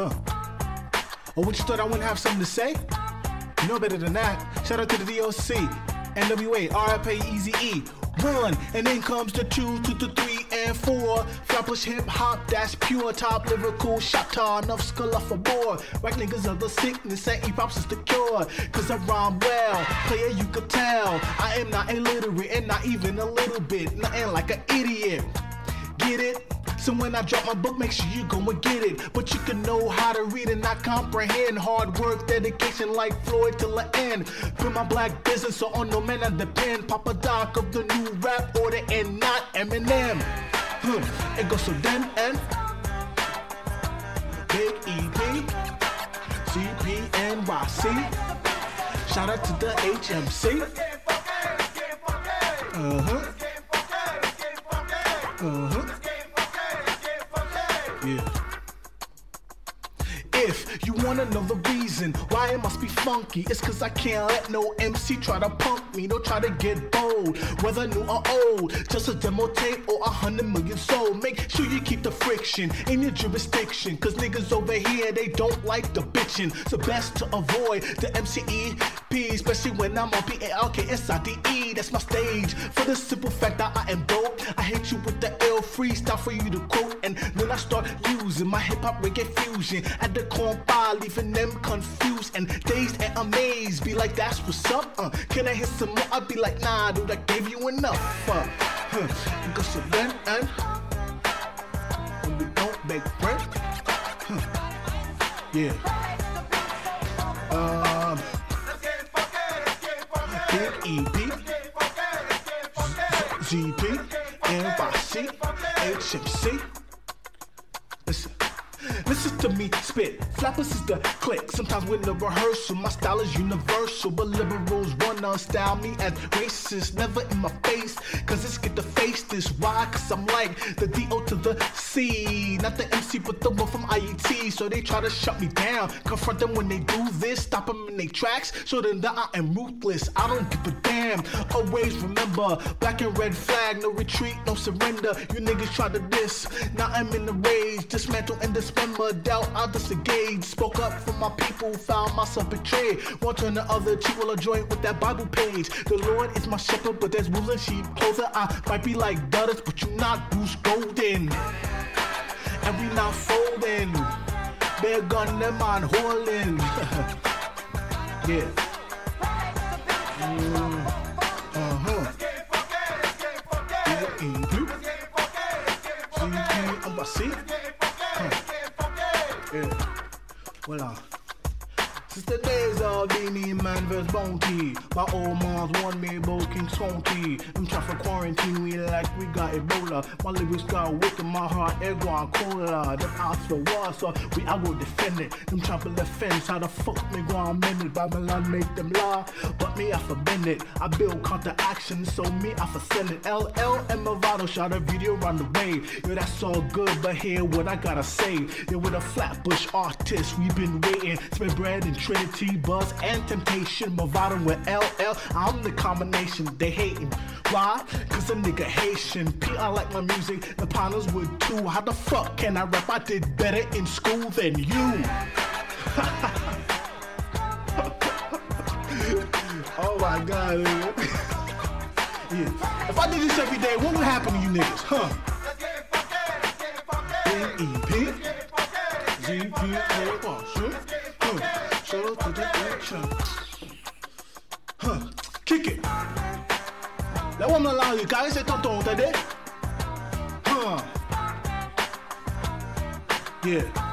Huh. Or what you thought I wouldn't have something to say? You know better than that. Shout out to the DOC, NWA, RIP, Easy E. One, and then comes the two, two, to three, and four. Flappers hip hop, that's pure top lyrical shot tar, enough skull off a board. Right niggas are the sickness, and hip hop's is the cure. Cause I rhyme well, player you could tell. I am not illiterate, and not even a little bit, nothing like an idiot. Get it? So when I drop my book, make sure you go and get it. But you can know how to read and not comprehend. Hard work, dedication like Floyd till the end. Put my black business so on no man I depend. Papa Doc of the new rap order and not Eminem. Hmm. It goes so then and Big. Shout out to the HMC. Uh huh. Uh huh. Yeah. If you wanna know the reason why it must be funky, it's cause I can't let no MC try to pump me, don't try to get bold. Whether new or old, just a demo tape or a hundred million sold. Make sure you keep friction in your jurisdiction, cause niggas over here, they don't like the bitching. So best to avoid the MCEP, especially when I'm on P-A-L-K-S-I-D-E. That's my stage for the simple fact that I am dope. I hit you with the ill freestyle for you to quote, and then I start using my hip hop reggae fusion at the compa, leaving them confused and dazed and amazed. Be like, that's what's up. Uh, can I hit some more? I'd be like, nah, dude, I gave you enough. Uh, huh. Goes so then and make rent. Huh. Yeah. Um, Big EP. Listen. Listen to me spit. Flappers is the click. Sometimes with the rehearsal, my style is universal. But liberals wanna style me as racist. Never in my face, cause it's get to face this. Why? Cause I'm like the DO to the C. Not the MC, but the one from IET. So they try to shut me down. Confront them when they do this. Stop them in their tracks. Show them that I am ruthless. I don't give a damn. Always remember, black and red flag. No retreat, no surrender. You niggas try to diss. Now I'm in the rage. Dismantle and dismember. Doubt I disengaged. Spoke up for my people. Found myself betrayed. One turn the other cheek while I joint with that Bible page. The Lord is my shepherd, but there's wolves and sheep closer. I might be like Dudus, but you're not Bruce Golding. And we not folding. Bear gun them on holding. yeah. Uh-huh. Yeah. Huh. Yeah. Voilà. Since the days of Beenie Man vs. Bounty, my old moms warned me about King Skunky. Them try for quarantine, we like we got Ebola. My lyrics got wicked, my heart egg on cola. Them ask for war, so we I go defend it. Them try for defense, how the fuck me go on it? Babylon make them law, but me I forbend it. I build counter action, so me I for send it. LL and Mavado shot a video on the way. Yo, that's all good, but hear what I gotta say. Yo, with a flatbush artist, we been waiting. Spend bread and Trinity, Buzz, and Temptation. Mavado with LL, I'm the combination. They hating. Why? Cause a nigga Haitian. P, I like my music, the partners would too. How the fuck can I rap? I did better in school than you. oh my god, yeah. If I did this every day, what would happen to you niggas, huh? Z-P-A-Y, huh? Shout out to the action. Huh. Kick it. Là on me l'a eu, car c'est tonton, t'as dit? Huh. Yeah.